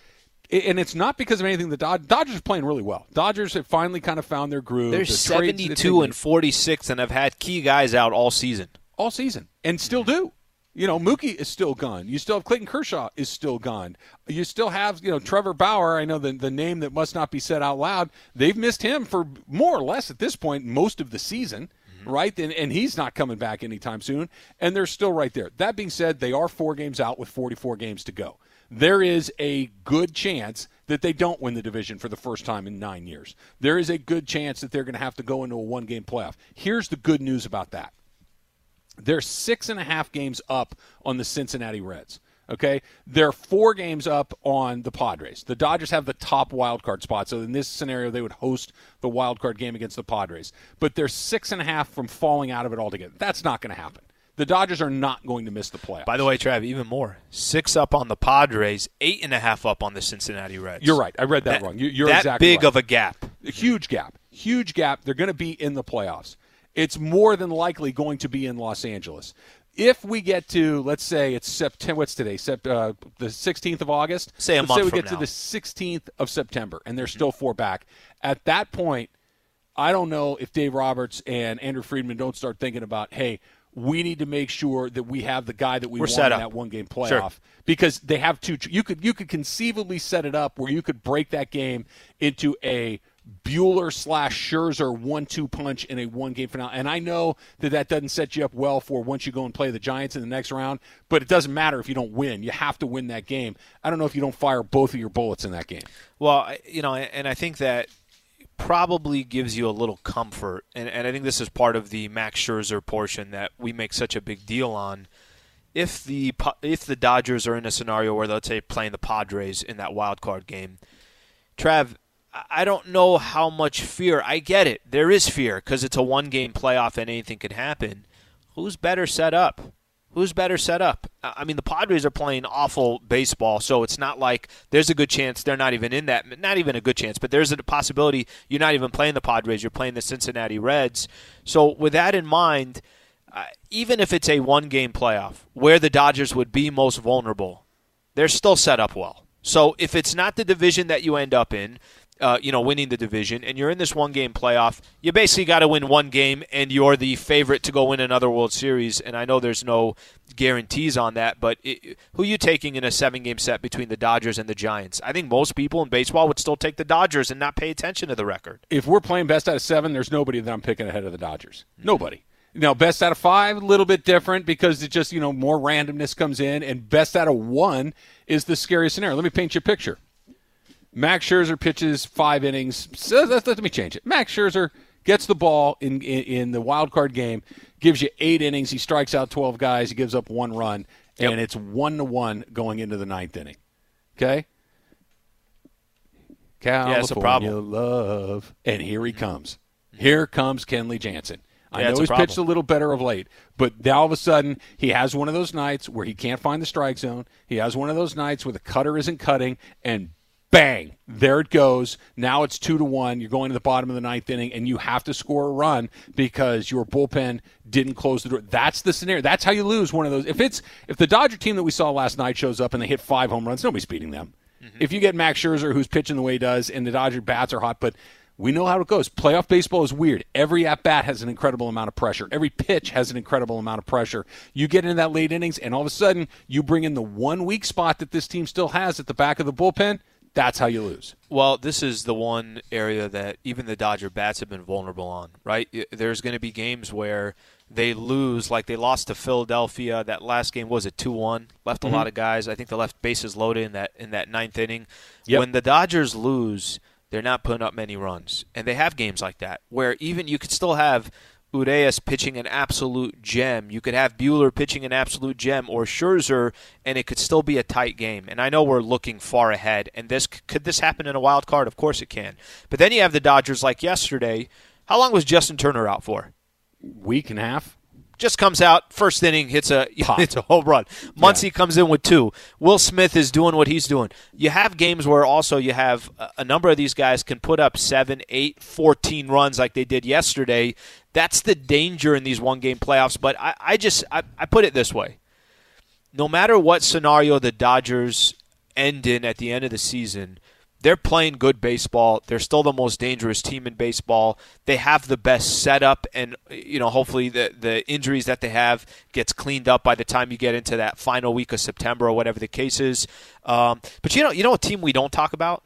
and it's not because of anything. The Dod- Dodgers are playing really well. Dodgers have finally kind of found their groove. They're The 72 and 46 and have had key guys out all season. all season, and still do. You know, Mookie is still gone. You still have Clayton Kershaw is still gone. You still have, you know, Trevor Bauer. I know the the name that must not be said out loud. They've missed him for more or less at this point most of the season, Mm-hmm. right? And and he's not coming back anytime soon. And they're still right there. That being said, they are four games out with 44 games to go. There is a good chance that they don't win the division for the first time in nine years. There is a good chance that they're going to have to go into a one game playoff. Here's the good news about that they're six and a half games up on the Cincinnati Reds. Okay, they're four games up on the Padres. The Dodgers have the top wild card spot, so in this scenario, they would host the wild card game against the Padres. But they're six and a half from falling out of it altogether. That's not going to happen. The Dodgers are not going to miss the playoffs. By the way, Trav, even more. Six up on the Padres, eight and a half up on the Cincinnati Reds. you're right. I read that, wrong. You, you're that exactly big right. of a gap. a huge gap. Huge gap. They're going to be in the playoffs. It's more than likely going to be in Los Angeles. If we get to, let's say it's September, what's today? Sept, uh, the 16th of August. Say a let's month say we get now. to the 16th of September, and they're still four back. At that point, I don't know if Dave Roberts and Andrew Friedman don't start thinking about, hey, we need to make sure that we have the guy that we We're want set in that one game playoff Sure. because they have two. You could you could conceivably set it up where you could break that game into a Buehler slash Scherzer one-two punch in a one-game finale. And I know that that doesn't set you up well for once you go and play the Giants in the next round, but it doesn't matter if you don't win. You have to win that game. I don't know if you don't fire both of your bullets in that game. Well, you know, and I think that probably gives you a little comfort, and, and I think this is part of the Max Scherzer portion that we make such a big deal on. If the if the Dodgers are in a scenario where let's say playing the Padres in that wild card game, Trav, I- don't know how much fear. I get it. There is fear because it's a one game playoff and anything can happen. Who's better set up? Who's better set up? I I mean, the Padres are playing awful baseball, so it's not like there's a good chance they're not even in that. Not even a good chance, but there's a possibility you're not even playing the Padres. You're playing the Cincinnati Reds. So, with that in mind, uh, even if it's a one game playoff where the Dodgers would be most vulnerable, they're still set up well. So if it's not the division that you end up in, uh, you know, winning the division, and you're in this one game playoff, you basically got to win one game, and you're the favorite to go win another World Series. And I know there's no guarantees on that, but it, who are you taking in a seven game set between the Dodgers and the Giants? I think most people in baseball would still take the Dodgers and not pay attention to the record. if we're playing best out of seven, there's nobody that I'm picking ahead of the Dodgers. Nobody. Now, best out of five, a little bit different because it just, you know, more randomness comes in, and best out of one is the scariest scenario. Let me paint you a picture. Max Scherzer pitches five innings. So let, let me change it. Max Scherzer gets the ball in, in, in the wild card game, gives you eight innings. He strikes out 12 guys. He gives up one run, and it's one to one going into the ninth inning. Okay? California it's a problem. love. And here he comes. Here comes Kenley Jansen. I Yeah, know a he's pitched a little better of late, but now all of a sudden he has one of those nights where he can't find the strike zone. He has one of those nights where the cutter isn't cutting, and bang, there it goes. Now it's two to one. You're going to the bottom of the ninth inning, and you have to score a run because your bullpen didn't close the door. That's the scenario. That's how you lose one of those. If it's if the Dodger team that we saw last night shows up and they hit five home runs, nobody's beating them. Mm-hmm. If you get Max Scherzer, who's pitching the way he does, and the Dodger bats are hot, but we know how it goes. Playoff baseball is weird. Every at bat has an incredible amount of pressure. Every pitch has an incredible amount of pressure. You get into that late innings, and all of a sudden, you bring in the one weak spot that this team still has at the back of the bullpen. That's how you lose. Well, this is the one area that even the Dodger bats have been vulnerable on, right? There's going to be games where they lose, like they lost to Philadelphia. That last game was a two-one, left a mm-hmm. lot of guys. I think they left bases loaded in that in that ninth inning. Yep. When the Dodgers lose, they're not putting up many runs, and they have games like that where even you could still have Urias pitching an absolute gem. You could have Buehler pitching an absolute gem, or Scherzer, and it could still be a tight game. And I know we're looking far ahead, and this could this happen in a wild card? Of course it can. But then you have the Dodgers like yesterday. How long was Justin Turner out for? Week and a half. Just comes out first inning, hits a Pop. hits a home run. Muncy comes in with two. Will Smith is doing what he's doing. You have games where also you have a- a number of these guys can put up seven, eight, 14 runs like they did yesterday. That's the danger in these one game playoffs. But I, I just I, I put it this way: no matter what scenario the Dodgers end in at the end of the season, they're playing good baseball. They're still the most dangerous team in baseball. They have the best setup, and you know, hopefully the the injuries that they have gets cleaned up by the time you get into that final week of September or whatever the case is. Um, but you know, you know, a team we don't talk about.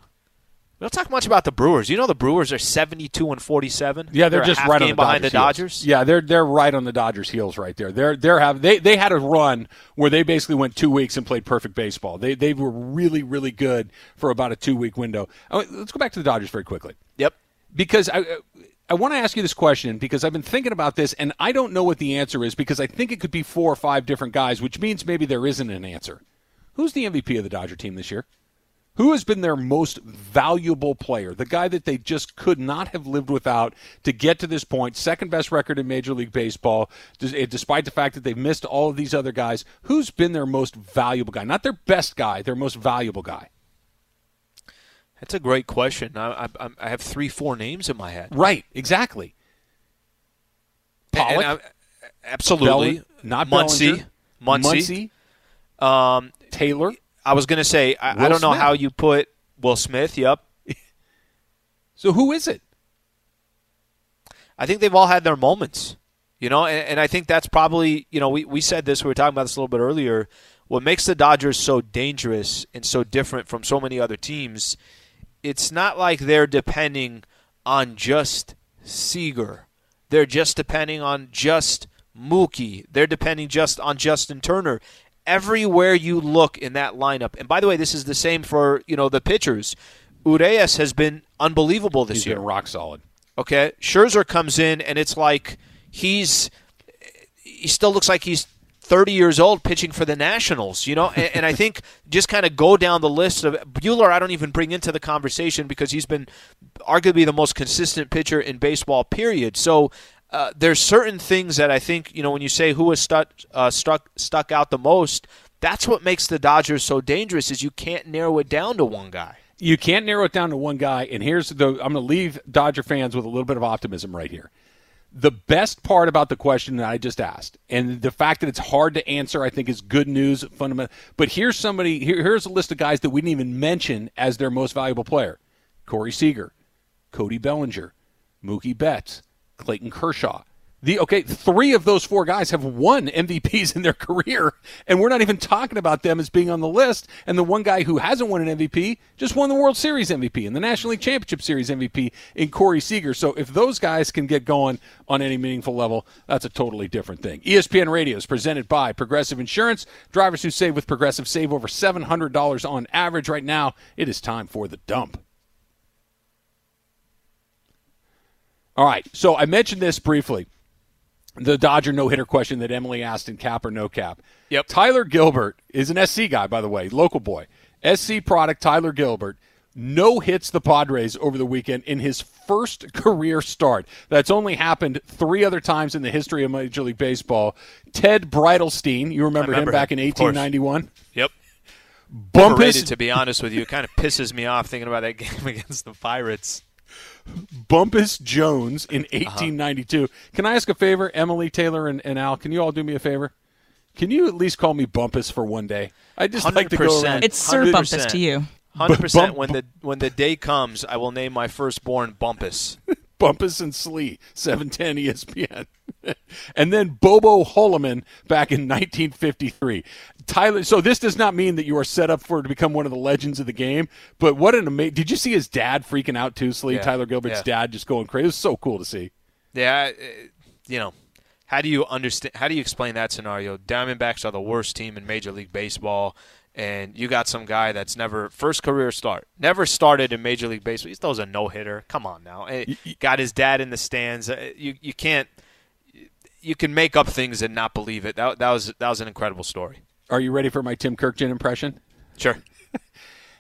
Don't talk much about the Brewers. You know, the Brewers are seventy-two and forty-seven. Yeah, they're, a just right on the behind Dodgers the heels. Dodgers. Yeah, they're they're right on the Dodgers' heels right there. They're they're have they they had a run where they basically went two weeks and played perfect baseball. They they were really really good for about a two week window. Oh, let's go back to the Dodgers very quickly Yep. because I. I want to ask you this question because I've been thinking about this and I don't know what the answer is because I think it could be four or five different guys, which means maybe there isn't an answer. Who's the MVP of the Dodger team this year? Who has been their most valuable player? The guy that they just could not have lived without to get to this point. Second best record in Major League Baseball, eh, despite the fact that they've missed all of these other guys. Who's been their most valuable guy? Not their best guy, their most valuable guy. That's a great question. I, I, I have three, four names in my head. Right, exactly. Pollock? I- absolutely. Bell- not Muncy. Bellinger. Muncy. Muncy, Um, Taylor. I was going to say, I, I don't know Smith. how you put Will Smith. Yep. So who is it? I think they've all had their moments, you know, and, and I think that's probably, you know, we, we said this, we were talking about this a little bit earlier. What makes the Dodgers so dangerous and so different from so many other teams, it's not like they're depending on just Seager. They're just depending on just Mookie. They're depending just on Justin Turner. Everywhere you look in that lineup, and by the way, this is the same for you know the pitchers. Urias has been unbelievable this He's year. rock solid. Okay, Scherzer comes in and it's like he's he still looks like he's 30 years old pitching for the Nationals, you know. And, and I think just kind of go down the list of Buehler. I don't even bring into the conversation because he's been arguably the most consistent pitcher in baseball. Period. So. Uh, there's certain things that I think you know when you say who has stuck uh, stuck stuck out the most. That's what makes the Dodgers so dangerous is you can't narrow it down to one guy. You can't narrow it down to one guy. And here's the I'm going to leave Dodger fans with a little bit of optimism right here. The best part about the question that I just asked, and the fact that it's hard to answer, I think is good news. Fundamental. But here's somebody. Here, here's a list of guys that we didn't even mention as their most valuable player: Corey Seager, Cody Bellinger, Mookie Betts, Clayton Kershaw. The okay, three of those four guys have won MVPs in their career, and we're not even talking about them as being on the list. And the one guy who hasn't won an MVP just won the World Series MVP and the National League Championship Series MVP in Corey Seager. So if those guys can get going on any meaningful level, that's a totally different thing. ESPN Radio is presented by Progressive Insurance. Drivers who save with Progressive save over seven hundred dollars on average. Right now, it is time for the dump. All right. So I mentioned this briefly. The Dodger no hitter question that Emily asked in cap or no cap. Yep. Tyler Gilbert is an SC guy, by the way, local boy. SC product, Tyler Gilbert. No hits the Padres over the weekend in his first career start. That's only happened three other times in the history of Major League Baseball. Ted Breitenstein, you remember, remember him back him, in 1891? Yep. Overrated, Bumpus to be honest with you. It kind of pisses me off thinking about that game against the Pirates. Bumpus Jones in Uh-huh. 1892. Can I ask a favor, Emily Taylor and, and Al? Can you all do me a favor? Can you at least call me Bumpus for one day? I just like to go 100%. around. It's Sir 100%. Bumpus to you. Hundred percent. When the when the day comes, I will name my firstborn Bumpus. Bumpus and Slee, 710 ESPN. and then Bobo Holloman back in 1953. Tyler, so this does not mean that you are set up for to become one of the legends of the game, but what an amazing. Did you see his dad freaking out too, Slee? Yeah, Tyler Gilbert's yeah. dad just going crazy. It was so cool to see. Yeah, uh, you know, how do you understand? How do you explain that scenario? Diamondbacks are the worst team in Major League Baseball, and you got some guy that's never first career start, never started in Major League Baseball. He throws a no hitter. Come on now, Eh, got his dad in the stands. Uh, You you can't. You can make up things and not believe it. That, that was that was an incredible story. Are you ready for my Tim Kurkjian impression? Sure.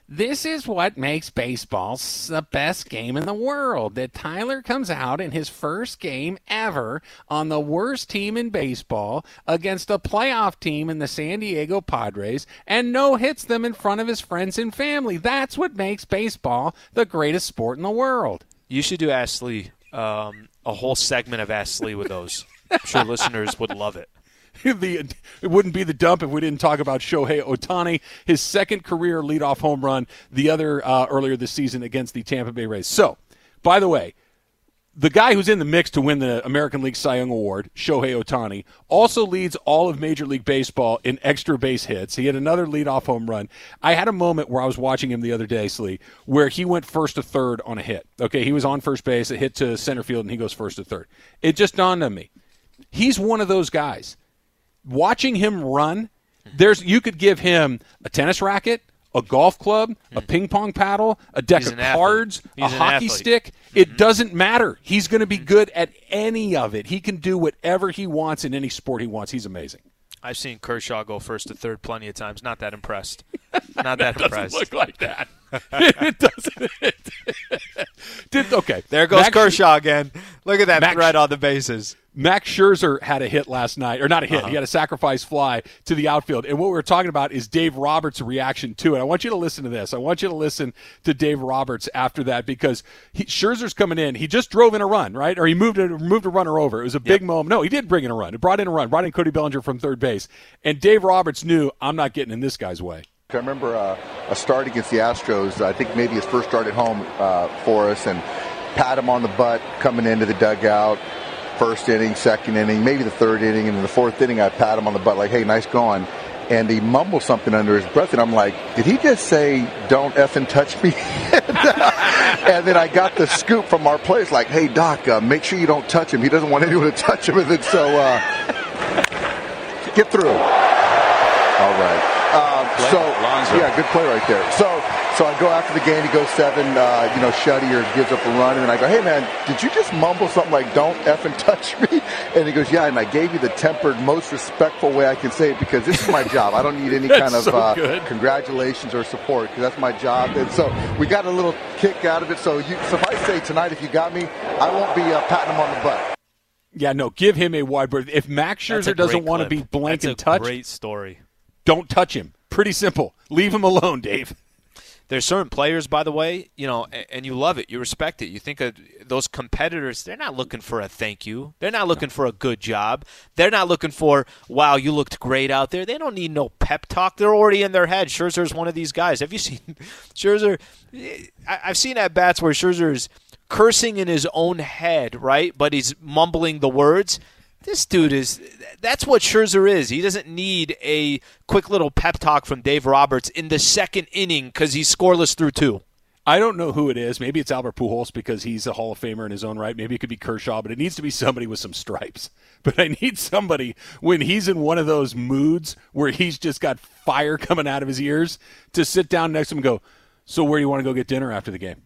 This is what makes baseball the best game in the world. That Tyler comes out in his first game ever on the worst team in baseball against a playoff team in the San Diego Padres and no hits them in front of his friends and family. That's what makes baseball the greatest sport in the world. You should do Ashley um, a whole segment of Ashley with those. I'm sure listeners would love it. the, it wouldn't be the dump if we didn't talk about Shohei Ohtani, his second career leadoff home run, the other uh, earlier this season against the Tampa Bay Rays. So, by the way, the guy who's in the mix to win the American League Cy Young Award, Shohei Ohtani, also leads all of Major League Baseball in extra base hits. He had another leadoff home run. I had a moment where I was watching him the other day, Slee, where he went first to third on a hit. Okay, he was on first base, a hit to center field, and he goes first to third. It just dawned on me. He's one of those guys watching him run, there's you could give him a tennis racket, a golf club, a ping pong paddle, a deck He's of cards, a hockey athlete. Mm-hmm. stick. It doesn't matter. He's going to be good at any of it. He can do whatever he wants in any sport he wants. He's amazing. I've seen Kershaw go first to third plenty of times. Not that impressed. Not that Doesn't impressed. look like that. it doesn't. Did okay? there goes Max- Kershaw again. Look at that Max- thread on the bases. Max Scherzer had a hit last night, or not a hit. Uh-huh. He had a sacrifice fly to the outfield. And what we're talking about is Dave Roberts' reaction to it. I want you to listen to this. I want you to listen to Dave Roberts after that because he, Scherzer's coming in. He just drove in a run, right? Or he moved a, moved a runner over. It was a big moment. No, he did bring in a run. He brought in a run. Brought in Cody Bellinger from third base. And Dave Roberts knew I'm not getting in this guy's way. I remember uh, a start against the Astros. I think maybe his first start at home uh, for us, and pat him on the butt coming into the dugout. First inning, second inning, maybe the third inning, and in the fourth inning, I pat him on the butt like, "Hey, nice going." And he mumbles something under his breath, and I'm like, "Did he just say don't effing touch me?" and then I got the scoop from our players, like, "Hey, Doc, uh, make sure you don't touch him. He doesn't want anyone to touch him." And then so, uh, get through. All right. Um, so yeah, good play right there. So so I go after the game. He goes seven. Uh, you know, Shuddy or gives up a run, and then I go, "Hey man, did you just mumble something like "Don't effing touch me"? And he goes, "Yeah." And I gave you the tempered, most respectful way I can say it because this is my job. I don't need any kind of so uh, congratulations or support because that's my job. And so we got a little kick out of it. So you, suffice say tonight, if you got me, I won't be uh, patting him on the butt. Yeah, no, give him a wide berth. If Max That's Scherzer doesn't great want to be blank That's and a touch, Great story. don't touch him. Pretty simple. Leave him alone, Dave. There's certain players, by the way, you know, and you love it, you respect it. You think of those competitors, they're not looking for a thank you. They're not looking for a good job. They're not looking for, wow, you looked great out there. They don't need no pep talk. They're already in their head. Scherzer's one of these guys. Have you seen Scherzer? I- I've seen at bats where Scherzer's cursing in his own head, right? But he's mumbling the words. This dude is that's what Scherzer is. He doesn't need a quick little pep talk from Dave Roberts in the second inning because he's scoreless through two. I don't know who it is. Maybe it's Albert Pujols because he's a Hall of Famer in his own right. Maybe it could be Kershaw, but it needs to be somebody with some stripes. But I need somebody when he's in one of those moods where he's just got fire coming out of his ears to sit down next to him and go, "So where do you want to go get dinner after the game?"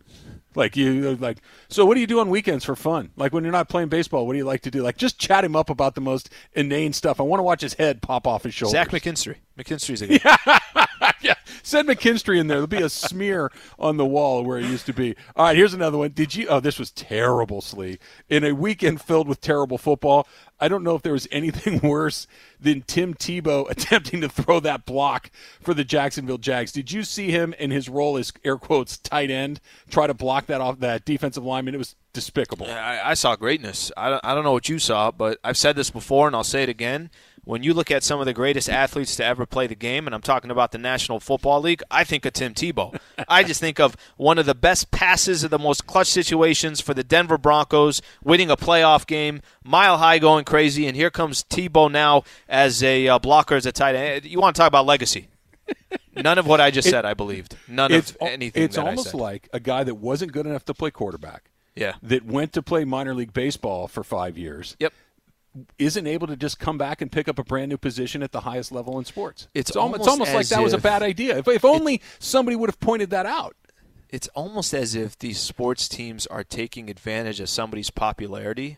Like you like, so what do you do on weekends for fun? Like when you're not playing baseball, what do you like to do? Like just chat him up about the most inane stuff. I want to watch his head pop off his shoulders. Zach McKinstry. McKinstry's a guy. yeah. Send McKinstry in there. There'll be a smear on the wall where it used to be. All right, here's another one. Did you? Oh, this was terrible, Slee. In a weekend filled with terrible football, I don't know if there was anything worse than Tim Tebow attempting to throw that block for the Jacksonville Jags. Did you see him in his role as air quotes tight end try to block that off that defensive lineman? It was despicable. I, I saw greatness. I I don't know what you saw, but I've said this before and I'll say it again. When you look at some of the greatest athletes to ever play the game, and I'm talking about the National Football League, I think of Tim Tebow. I just think of one of the best passes of the most clutch situations for the Denver Broncos, winning a playoff game, mile high going crazy, and here comes Tebow now as a uh, blocker, as a tight end. You want to talk about legacy? None of what I just It- said I believed. None of anything. It's that I almost like a guy that wasn't good enough to play quarterback. Yeah. That went to play minor league baseball for five years. Yep. Isn't able to just come back and pick up a brand new position at the highest level in sports. It's it's almost almost like that was a bad idea. If, if only somebody would have pointed that out. it's almost as if these sports teams are taking advantage of somebody's popularity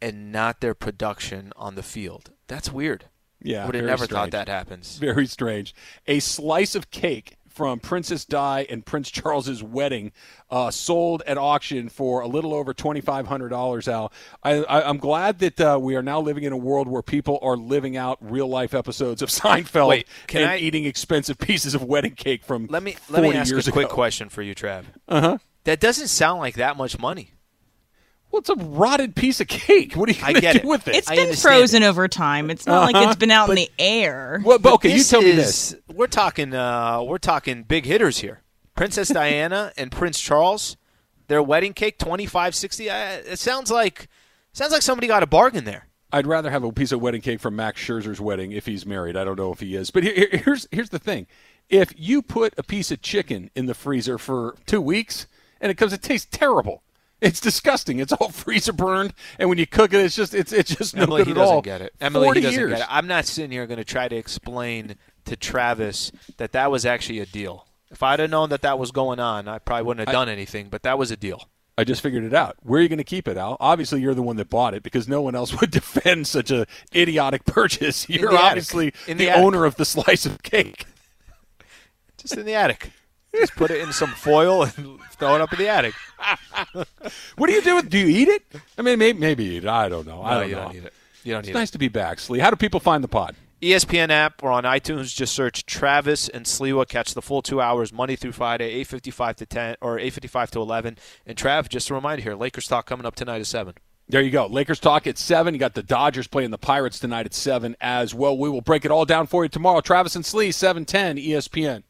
and not their production on the field. That's weird. Yeah, I would have never strange. thought that happens. Very strange. A slice of cake from Princess Di and Prince Charles's wedding uh, sold at auction for a little over twenty five hundred dollars. Al, I, I, I'm glad that uh, we are now living in a world where people are living out real life episodes of Seinfeld Wait, and I- eating expensive pieces of wedding cake from Let me 40 let me ask a quick question for you, Trav. Uh huh. That doesn't sound like that much money. Well, it's a rotted piece of cake. What are you I going to get do it. with it? It's I been understand frozen over time. It's not like it's been out in the air. well, but okay, you This tell me this. We're talking. Uh, we're talking big hitters here. Princess Diana and Prince Charles, their wedding cake twenty five sixty. Uh, it sounds like sounds like somebody got a bargain there. I'd rather have a piece of wedding cake from Max Scherzer's wedding if he's married. I don't know if he is, but here, here- here's here's the thing: if you put a piece of chicken in the freezer for two weeks and it comes, it tastes terrible. It's disgusting. It's all freezer burned, and when you cook it, it's just it's it's just no Emily, good he at doesn't all. get it. Emily, 40 he doesn't years. get it. I'm not sitting here going to try to explain to Travis that that was actually a deal. If I'd have known that that was going on, I probably wouldn't have done anything. But that was a deal. I just figured it out. Where are you going to keep it, Al? Obviously, you're the one that bought it because no one else would defend such a idiotic purchase. You're the attic. obviously In the, the attic. owner of the slice of cake. Just in the attic. Just put it in some foil and throw it up in the attic. What do you do with? Do you eat it? I mean, maybe maybe eat it. I don't know. I don't you know. don't need it. You don't It's need nice to be back, Slee. How do people find the pod? ESPN app or on iTunes. Just search Travis and Sliwa. Catch the full two hours Monday through Friday, eight fifty five to ten or eight fifty five to eleven. And Trav, just a reminder here: Lakers talk coming up tonight at seven. There you go. Lakers talk at 7. You got the Dodgers playing the Pirates tonight at 7 as well. We will break it all down for you tomorrow. Travis and Slee, 710 ESPN.